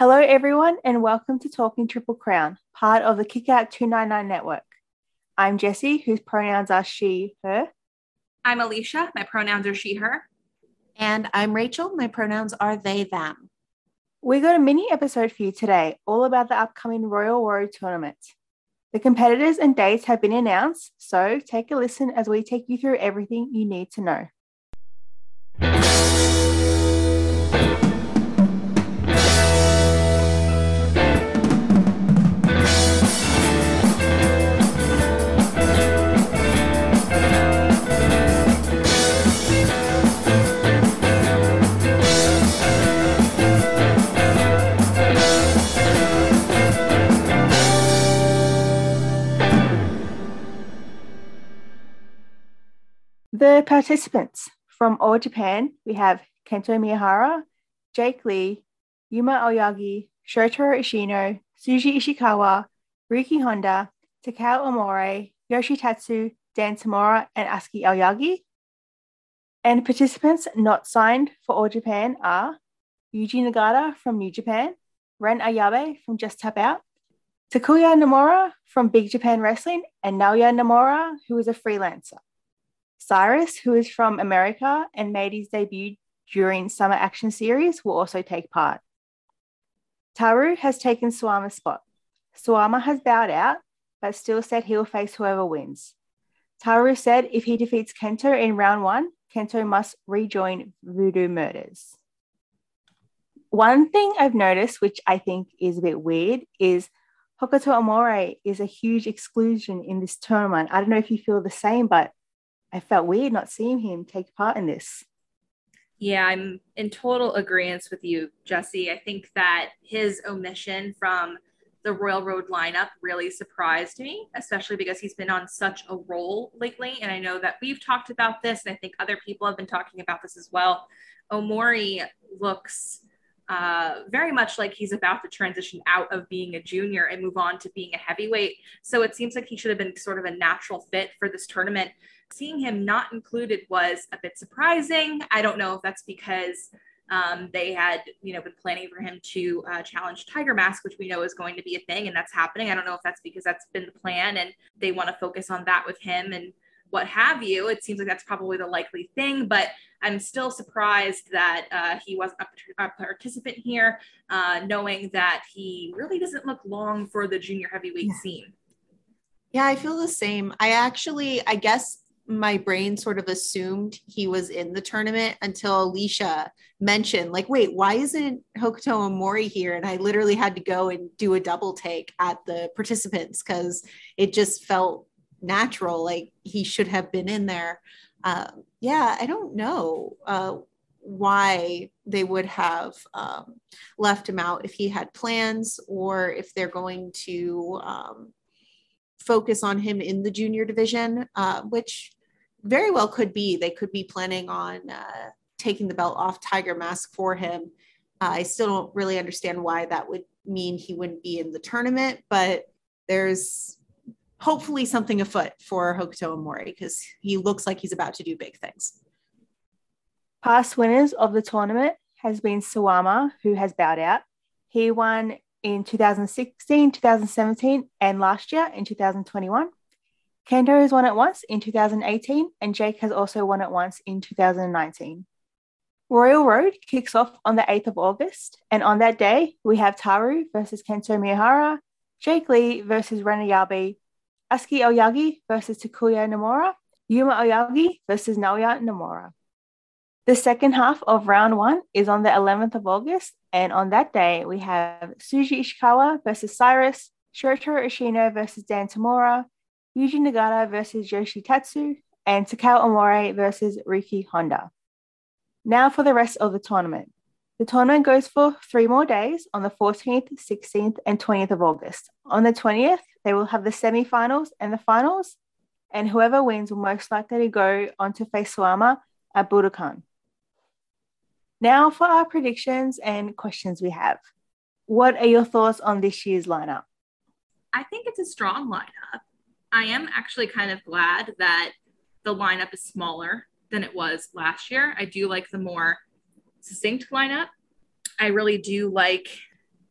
Hello, everyone, and welcome to Talking Triple Crown, part of the Kickout 299 network. I'm Jessie, whose pronouns are she, her. I'm Alicia. My pronouns are she, her. And I'm Rachel. My pronouns are they, them. We got a mini episode for you today, all about the upcoming Royal Road tournament. The competitors and dates have been announced, so take a listen as we take you through everything you need to know. The participants from All Japan, we have Kento Miyahara, Jake Lee, Yuma Aoyagi, Shotaro Ishino, Shuji Ishikawa, Riki Honda, Takao Omori, Yoshitatsu, Dan Tamura, and Atsuki Aoyagi. And participants not signed for All Japan are Yuji Nagata from New Japan, Ren Ayabe from Just Tap Out, Takuya Nomura from Big Japan Wrestling, and Naoya Nomura, who is a freelancer. Cyrus, who is from America and made his debut during Summer Action Series, will also take part. Taru has taken Suwama's spot. Suwama has bowed out, but still said he'll face whoever wins. Taru said if he defeats Kento in round one, Kento must rejoin Voodoo Murders. One thing I've noticed, which I think is a bit weird, is Hokuto Omori is a huge exclusion in this tournament. I don't know if you feel the same, but I felt weird not seeing him take part in this. Yeah, I'm in total agreement with you, Jessie. I think that his omission from the Royal Road lineup really surprised me, especially because he's been on such a roll lately. And I know that we've talked about this, and I think other people have been talking about this as well. Omori looks uh, very much like he's about to transition out of being a junior and move on to being a heavyweight. So it seems like he should have been sort of a natural fit for this tournament seeing him not included was a bit surprising. I don't know if that's because um, they had, you know, been planning for him to uh, challenge Tiger Mask, which we know is going to be a thing, and that's happening. I don't know if that's because that's been the plan, and they want to focus on that with him and what have you. It seems like that's probably the likely thing, but I'm still surprised that uh, he wasn't a, a participant here, uh, knowing that he really doesn't look long for the junior heavyweight yeah. scene. Yeah, I feel the same. I actually, I guess my brain sort of assumed he was in the tournament until Alicia mentioned, like, wait, why isn't Hokuto Omori here? And I literally had to go and do a double take at the participants because it just felt natural, like he should have been in there. Uh, yeah, I don't know uh, why they would have um, left him out if he had plans or if they're going to. Um, focus on him in the junior division, uh, which very well could be. They could be planning on uh, taking the belt off Tiger Mask for him. Uh, I still don't really understand why that would mean he wouldn't be in the tournament, but there's hopefully something afoot for Hokuto Omori because he looks like he's about to do big things. Past winners of the tournament has been Suwama, who has bowed out. He won in 2016, 2017, and last year in 2021. Kento has won it once in 2018, and Jake has also won it once in 2019. Royal Road kicks off on the 8th of August, and on that day, we have Taru versus Kento Miyahara, Jake Lee versus Ren Ayabe, Atsuki Aoyagi versus Takuya Nomura, Yuma Aoyagi versus Naoya Nomura. The second half of round one is on the 11th of August, and on that day, we have Shuji Ishikawa versus Cyrus, Shotaro Ishino versus Dan Tamura, Yuji Nagata versus Yoshitatsu, and Takao Omori versus Riki Honda. Now for the rest of the tournament. The tournament goes for three more days on the 14th, 16th, and 20th of August. On the 20th, they will have the semi-finals and the finals, and whoever wins will most likely to go on to face Suwama at Budokan. Now for our predictions and questions we have. What are your thoughts on this year's lineup? I think it's a strong lineup. I am actually kind of glad that the lineup is smaller than it was last year. I do like the more succinct lineup. I really do like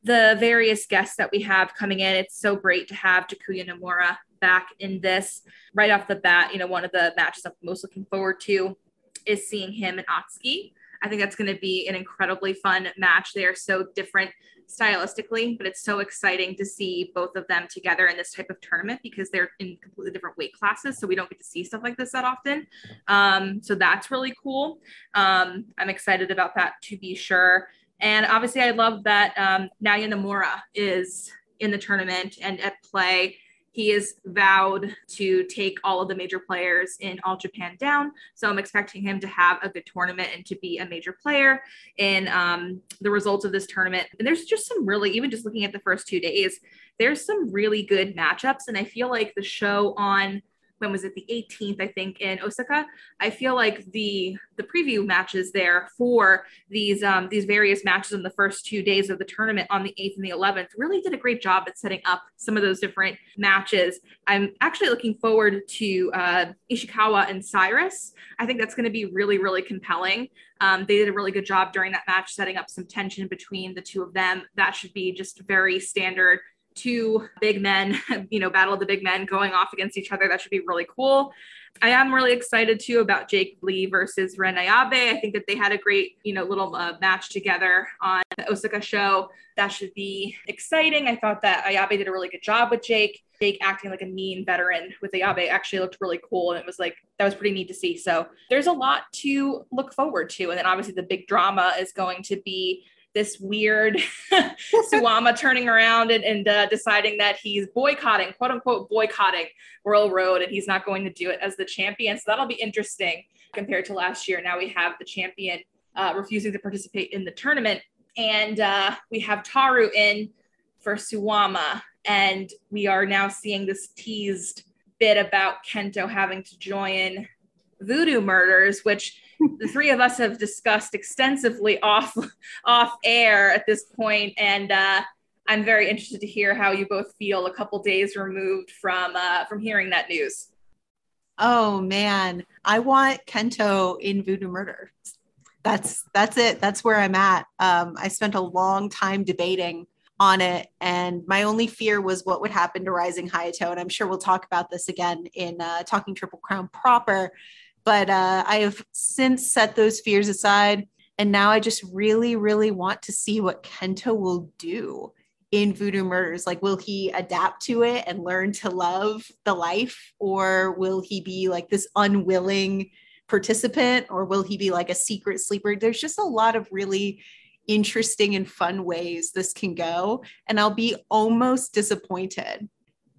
the various guests that we have coming in. It's so great to have Takuya Nomura back in this right off the bat. You know, one of the matches I'm most looking forward to is seeing him and Atsuki. I think that's going to be an incredibly fun match. They are so different stylistically, but it's so exciting to see both of them together in this type of tournament because they're in completely different weight classes. So we don't get to see stuff like this that often. Um, so that's really cool. Um, I'm excited about that to be sure. And obviously, I love that um, Naoya is in the tournament and at play he is vowed to take all of the major players in All Japan down. So I'm expecting him to have a good tournament and to be a major player in um, the results of this tournament. And there's just some really, even just looking at the first two days, there's some really good matchups. And I feel like the show on when was it? The 18th i think in osaka. I feel like the the preview matches there for these um these various matches in the first two days of the tournament on the 8th and the 11th really did a great job at setting up some of those different matches. I'm actually looking forward to uh ishikawa and cyrus. I think that's going to be really really compelling. Um, they did a really good job during that match setting up some tension between the two of them. That should be just very standard two big men, you know, battle of the big men going off against each other. That should be really cool. I am really excited too about Jake Lee versus Ren Ayabe. I think that they had a great, you know, little uh, match together on the Osaka show. That should be exciting. I thought that Ayabe did a really good job with Jake. Jake acting like a mean veteran with Ayabe actually looked really cool. And it was like, that was pretty neat to see. So there's a lot to look forward to. And then obviously the big drama is going to be this weird Suwama turning around and, and uh, deciding that he's boycotting, quote unquote, boycotting Royal Road, and he's not going to do it as the champion. So that'll be interesting compared to last year. Now we have the champion uh, refusing to participate in the tournament, and uh, we have Taru in for Suwama, and we are now seeing this teased bit about Kento having to join Voodoo Murders, which the three of us have discussed extensively off off air at this point, and uh, I'm very interested to hear how you both feel a couple days removed from uh, from hearing that news. Oh man, I want Kento in Voodoo Murder. That's that's it. That's where I'm at. Um, I spent a long time debating on it, and my only fear was what would happen to Rising Hayato. And I'm sure we'll talk about this again in uh, Talking Triple Crown proper but uh, I have since set those fears aside. And now I just really, really want to see what Kento will do in Voodoo Murders. Like, will he adapt to it and learn to love the life? Or will he be like this unwilling participant? Or will he be like a secret sleeper? There's just a lot of really interesting and fun ways this can go. And I'll be almost disappointed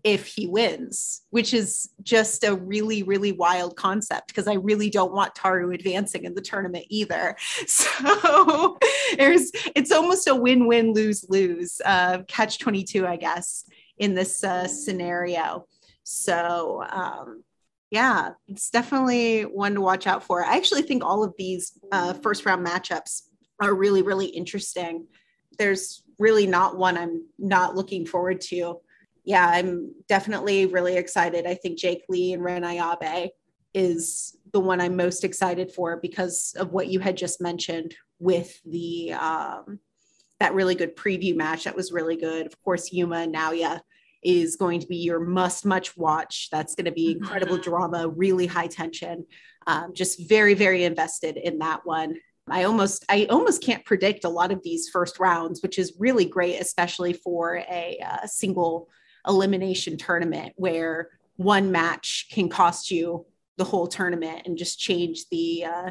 if he wins, which is just a really, really wild concept because I really don't want Taru advancing in the tournament either. So there's it's almost a win-win lose-lose, uh, catch 22, I guess, in this uh, scenario. So um, yeah, it's definitely one to watch out for. I actually think all of these uh, first round matchups are really, really interesting. There's really not one I'm not looking forward to yeah, I'm definitely really excited. I think Jake Lee and Ren Ayabe is the one I'm most excited for because of what you had just mentioned with the um, that really good preview match. That was really good. Of course, Yuma and Naoya is going to be your must much watch. That's going to be incredible mm-hmm. drama, really high tension. Um, just very, very invested in that one. I almost I almost can't predict a lot of these first rounds, which is really great, especially for a uh, single elimination tournament where one match can cost you the whole tournament and just change the uh,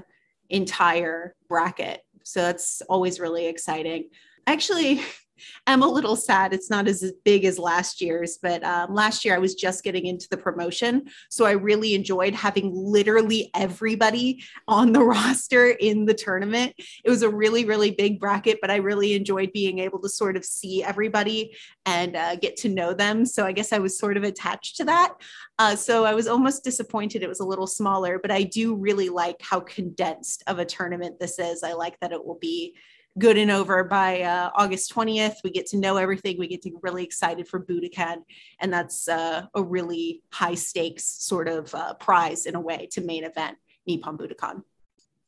entire bracket. So that's always really exciting. Actually, am a little sad. It's not as big as last year's, but um, last year I was just getting into the promotion. So I really enjoyed having literally everybody on the roster in the tournament. It was a really, really big bracket, but I really enjoyed being able to sort of see everybody and uh, get to know them. So I guess I was sort of attached to that. Uh, so I was almost disappointed it was a little smaller, but I do really like how condensed of a tournament this is. I like that it will be good and over by uh, August 20th. We get to know everything. We get to really excited for Budokan. And that's uh, a really high stakes sort of uh, prize in a way to main event Nippon Budokan.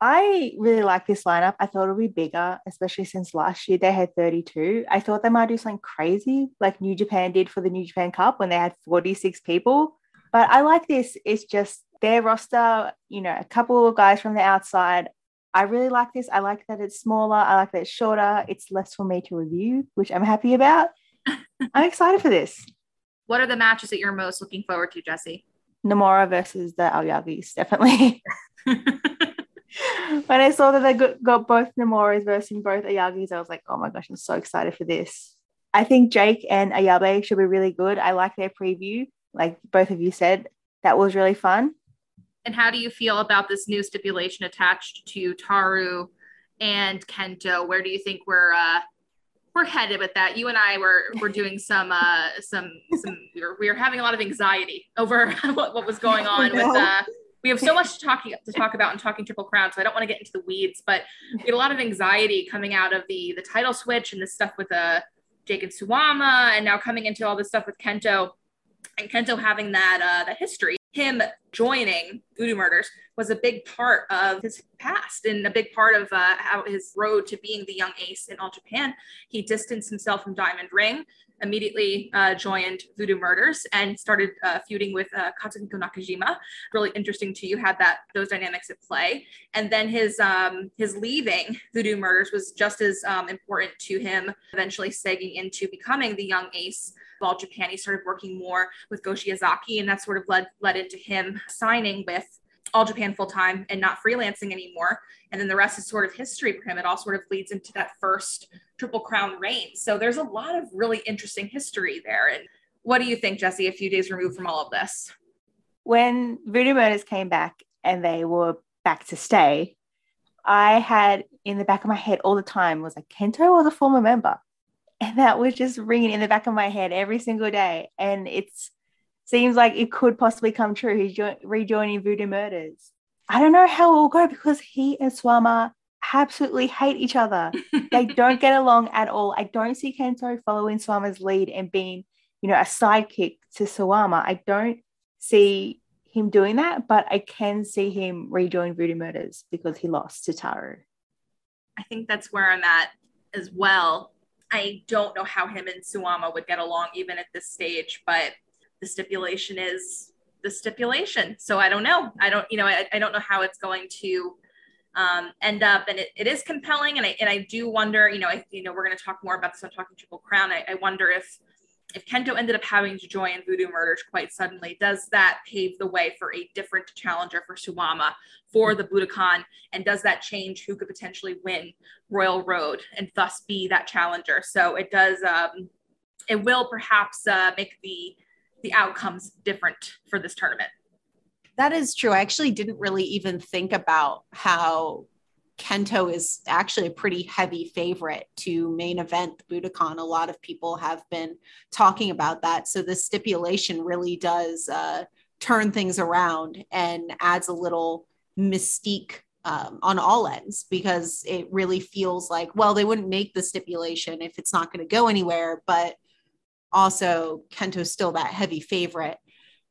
I really like this lineup. I thought it would be bigger, especially since last year they had 32. I thought they might do something crazy like New Japan did for the New Japan Cup when they had 46 people. But I like this. It's just their roster, you know, a couple of guys from the outside. I really like this. I like that it's smaller. I like that it's shorter. It's less for me to review, which I'm happy about. I'm excited for this. What are the matches that you're most looking forward to, Jessie? Nomura versus the Aoyagis, definitely. when I saw that they got, got both Nomuras versus both Aoyagis, I was like, oh my gosh, I'm so excited for this. I think Jake and Ayabe should be really good. I like their preview, like both of you said. That was really fun. And how do you feel about this new stipulation attached to Taru and Kento? Where do you think we're uh, we're headed with that? You and I were were doing some uh, some some we were, we were having a lot of anxiety over what, what was going on with uh, we have so much to talk to talk about in talking triple crown so i don't want to get into the weeds but we had a lot of anxiety coming out of the the title switch and the stuff with uh jake and suwama and now coming into all this stuff with kento and kento having that uh that history him joining voodoo murders was a big part of his past and a big part of uh, how his road to being the young ace in all japan he distanced himself from diamond ring immediately uh, joined Voodoo Murders and started uh, feuding with uh, Katsuhiko Nakajima. Really interesting to you had that those dynamics at play. And then his um, his leaving Voodoo Murders was just as um, important to him. Eventually, segging into becoming the young ace all Japan. He started working more with Go Shiozaki, and that sort of led led into him signing with all Japan full time and not freelancing anymore. And then the rest is sort of history for him. It all sort of leads into that first Triple Crown reign. So there's a lot of really interesting history there. And what do you think, Jessie, a few days removed from all of this? When Voodoo Murders came back and they were back to stay, I had in the back of my head all the time was like, Kento was a former member. And that was just ringing in the back of my head every single day. And it's seems like it could possibly come true. He's jo- rejoining Voodoo Murders. I don't know how it will go because he and Suwama absolutely hate each other. they don't get along at all. I don't see Kento following Suwama's lead and being, you know, a sidekick to Suwama. I don't see him doing that, but I can see him rejoin Voodoo Murders because he lost to Taru. I think that's where I'm at as well. I don't know how him and Suwama would get along even at this stage, but the stipulation is the stipulation. So I don't know. I don't, you know, I, I don't know how it's going to um, end up. And it, it is compelling. And I, and I do wonder, you know, I, you know, we're going to talk more about this on Talking Triple Crown. I, I wonder if, if Kento ended up having to join Voodoo Murders quite suddenly, does that pave the way for a different challenger for Suwama for the Budokan? And does that change who could potentially win Royal Road and thus be that challenger? So it does, um, it will perhaps uh, make the the outcomes different for this tournament. That is true. I actually didn't really even think about how Kento is actually a pretty heavy favorite to main event the Budokan. A lot of people have been talking about that. So the stipulation really does uh, turn things around and adds a little mystique um, on all ends because it really feels like, well, they wouldn't make the stipulation if it's not going to go anywhere, but also Kento's still that heavy favorite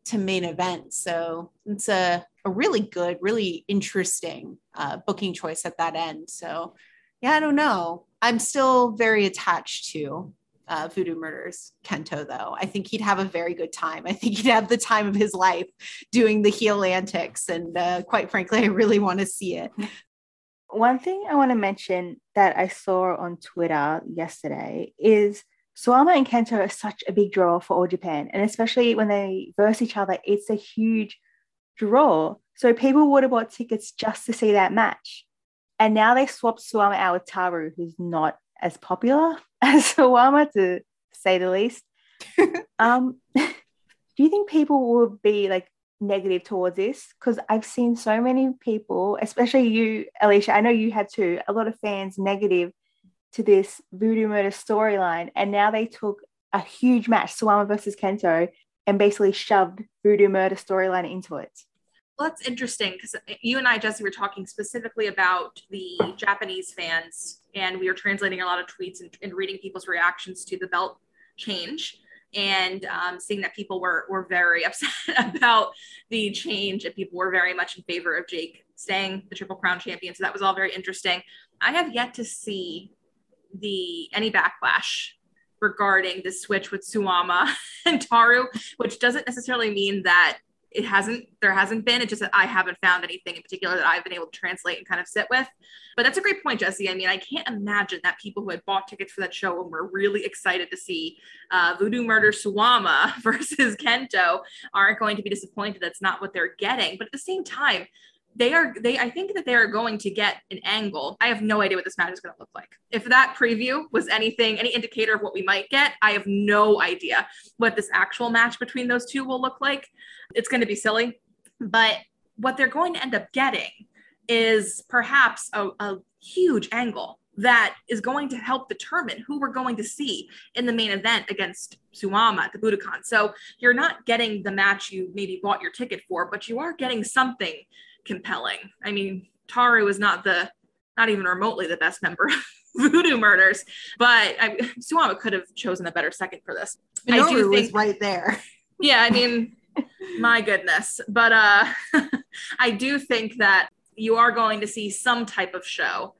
to main event. So it's a, a really good, really interesting uh, booking choice at that end. So yeah, I don't know. I'm still very attached to uh, Voodoo Murders Kento, though. I think he'd have a very good time. I think he'd have the time of his life doing the heel antics. And uh, quite frankly, I really want to see it. One thing I want to mention that I saw on Twitter yesterday is Suwama and Kento are such a big draw for All Japan, and especially when they verse each other, it's a huge draw. So people would have bought tickets just to see that match. And now they swapped Suwama out with Taru, who's not as popular as Suwama, to say the least. um, do you think people will be like negative towards this? Because I've seen so many people, especially you, Alicia, I know you had too, a lot of fans negative to this Voodoo Murder storyline. And now they took a huge match, Suwama versus Kento, and basically shoved Voodoo Murder storyline into it. Well, that's interesting because you and I, Jessie, were talking specifically about the Japanese fans, and we were translating a lot of tweets and, and reading people's reactions to the belt change. and um, seeing that people were were very upset about the change and people were very much in favor of Jake staying the Triple Crown champion. So that was all very interesting. I have yet to see the any backlash regarding the switch with Suwama and Taru, which doesn't necessarily mean that it hasn't there hasn't been. It's just that i haven't found anything in particular that i've been able to translate and kind of sit with. But that's a great point jessie. I mean i can't imagine that people who had bought tickets for that show and were really excited to see uh, voodoo murder suwama versus kento aren't going to be disappointed. That's not what they're getting. But at the same time they are they i think that they are going to get an angle. I have no idea what this match is going to look like. If that preview was anything any indicator of what we might get i have no idea what this actual match between those two will look like. It's going to be silly but what they're going to end up getting is perhaps a, a huge angle that is going to help determine who we're going to see in the main event against Suwama at the Budokan. So you're not getting the match you maybe bought your ticket for, but you are getting something compelling. I mean, Taru is not the not even remotely the best member of Voodoo Murders, but I, Suwama could have chosen a better second for this. Minoru I do think, was right there. Yeah, I mean, my goodness, but uh, I do think that you are going to see some type of show.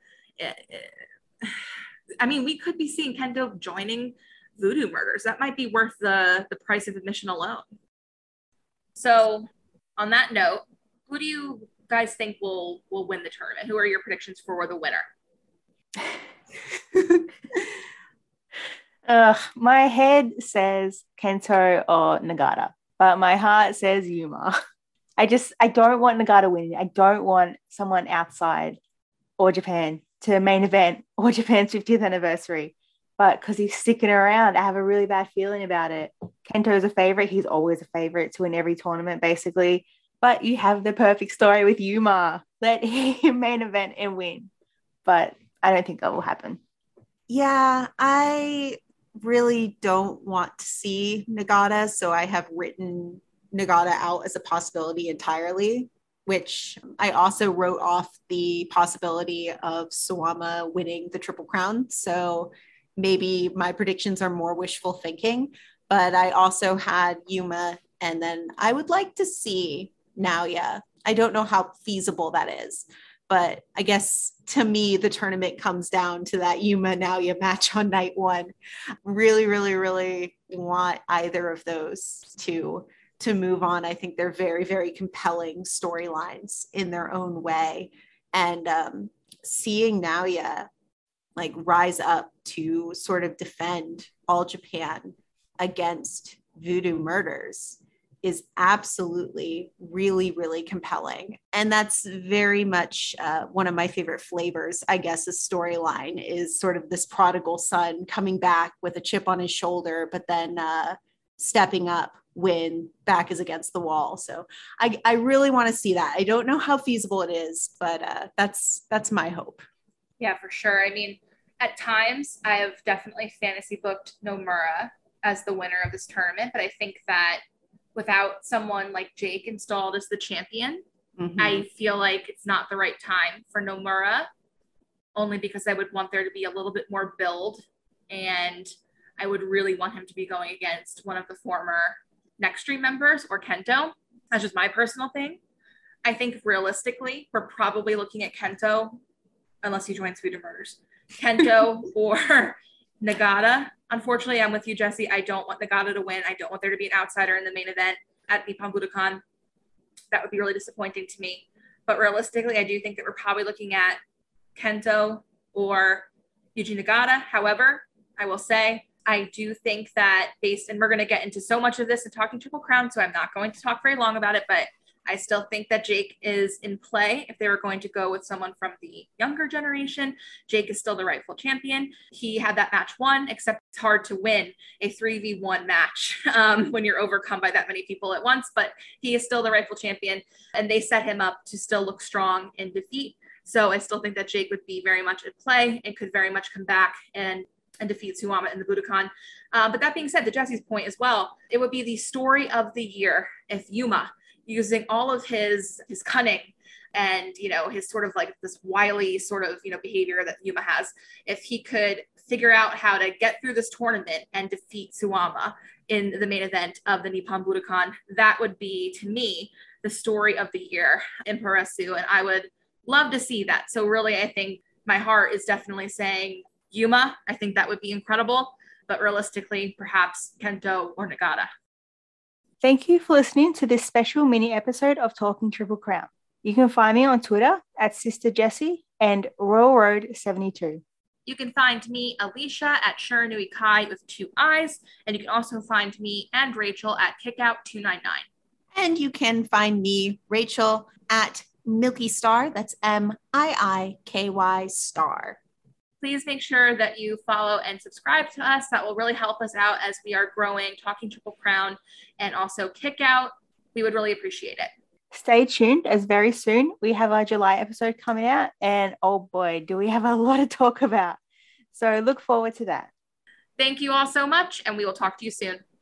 I mean, we could be seeing Kento joining Voodoo Murders. That might be worth the the price of admission alone. So, on that note, who do you guys think will will win the tournament? Who are your predictions for the winner? My head says Kento or Nagata, but my heart says Yuma. I just I don't want Nagata winning. I don't want someone outside All Japan to main event All Japan's 50th anniversary. But because he's sticking around, I have a really bad feeling about it. Kento is a favorite. He's always a favorite to win every tournament, basically. But you have the perfect story with Yuma. Let him main event and win. But I don't think that will happen. Yeah, I really don't want to see Nagata. So I have written Nagata out as a possibility entirely, which I also wrote off the possibility of Suwama winning the Triple Crown. So maybe my predictions are more wishful thinking. But I also had Yuma, and then I would like to see Naoya. I don't know how feasible that is, but I guess to me, the tournament comes down to that Yuma Naoya match on night one. Really, really, really want either of those to to move on. I think they're very, very compelling storylines in their own way, and um, seeing Naoya like rise up to sort of defend all Japan against voodoo murders is absolutely really, really compelling. And that's very much uh, one of my favorite flavors, I guess, a storyline is sort of this prodigal son coming back with a chip on his shoulder, but then uh, stepping up when back is against the wall. So I, I really want to see that. I don't know how feasible it is, but uh, that's that's my hope. Yeah, for sure. I mean, at times I have definitely fantasy booked Nomura as the winner of this tournament, but I think that without someone like Jake installed as the champion, mm-hmm. I feel like it's not the right time for Nomura, only because I would want there to be a little bit more build. And I would really want him to be going against one of the former Nextream members or Kento. That's just my personal thing. I think realistically, we're probably looking at Kento, unless he joins Voodoo Murders, Kento or Nagata Unfortunately, I'm with you, Jessie. I don't want Nagata to win. I don't want there to be an outsider in the main event at Nippon Budokan. That would be really disappointing to me. But realistically, I do think that we're probably looking at Kento or Yuji Nagata. However, I will say I do think that based, and we're going to get into so much of this and talking Triple Crown, so I'm not going to talk very long about it, but I still think that Jake is in play. If they were going to go with someone from the younger generation, Jake is still the rightful champion. He had that match won, except it's hard to win a 3v1 match um, when you're overcome by that many people at once, but he is still the rightful champion. And they set him up to still look strong in defeat. So I still think that Jake would be very much at play and could very much come back and and defeat Suwama in the Budokan. Uh, but that being said, to Jessie's point as well, it would be the story of the year if Yuma using all of his his cunning and you know his sort of like this wily sort of you know behavior that Yuma has if he could figure out how to get through this tournament and defeat Suwama in the main event of the Nippon Budokan, that would be to me the story of the year in Puroresu. And I would love to see that. So really, I think my heart is definitely saying Yuma. I think that would be incredible. But realistically, perhaps Kento or Nagata. Thank you for listening to this special mini episode of Talking Triple Crown. You can find me on Twitter at Sister Jessie and Royal Road 72. You can find me, Alicia, at Shiranui Kai with two eyes, and you can also find me and Rachel at Kickout299. And you can find me, Rachel, at Milky Star. That's M I I K Y Star. Please make sure that you follow and subscribe to us. That will really help us out as we are growing, talking Triple Crown, and also Kickout. We would really appreciate it. Stay tuned as very soon we have our July episode coming out. And oh boy, do we have a lot to talk about. So look forward to that. Thank you all so much, and we will talk to you soon.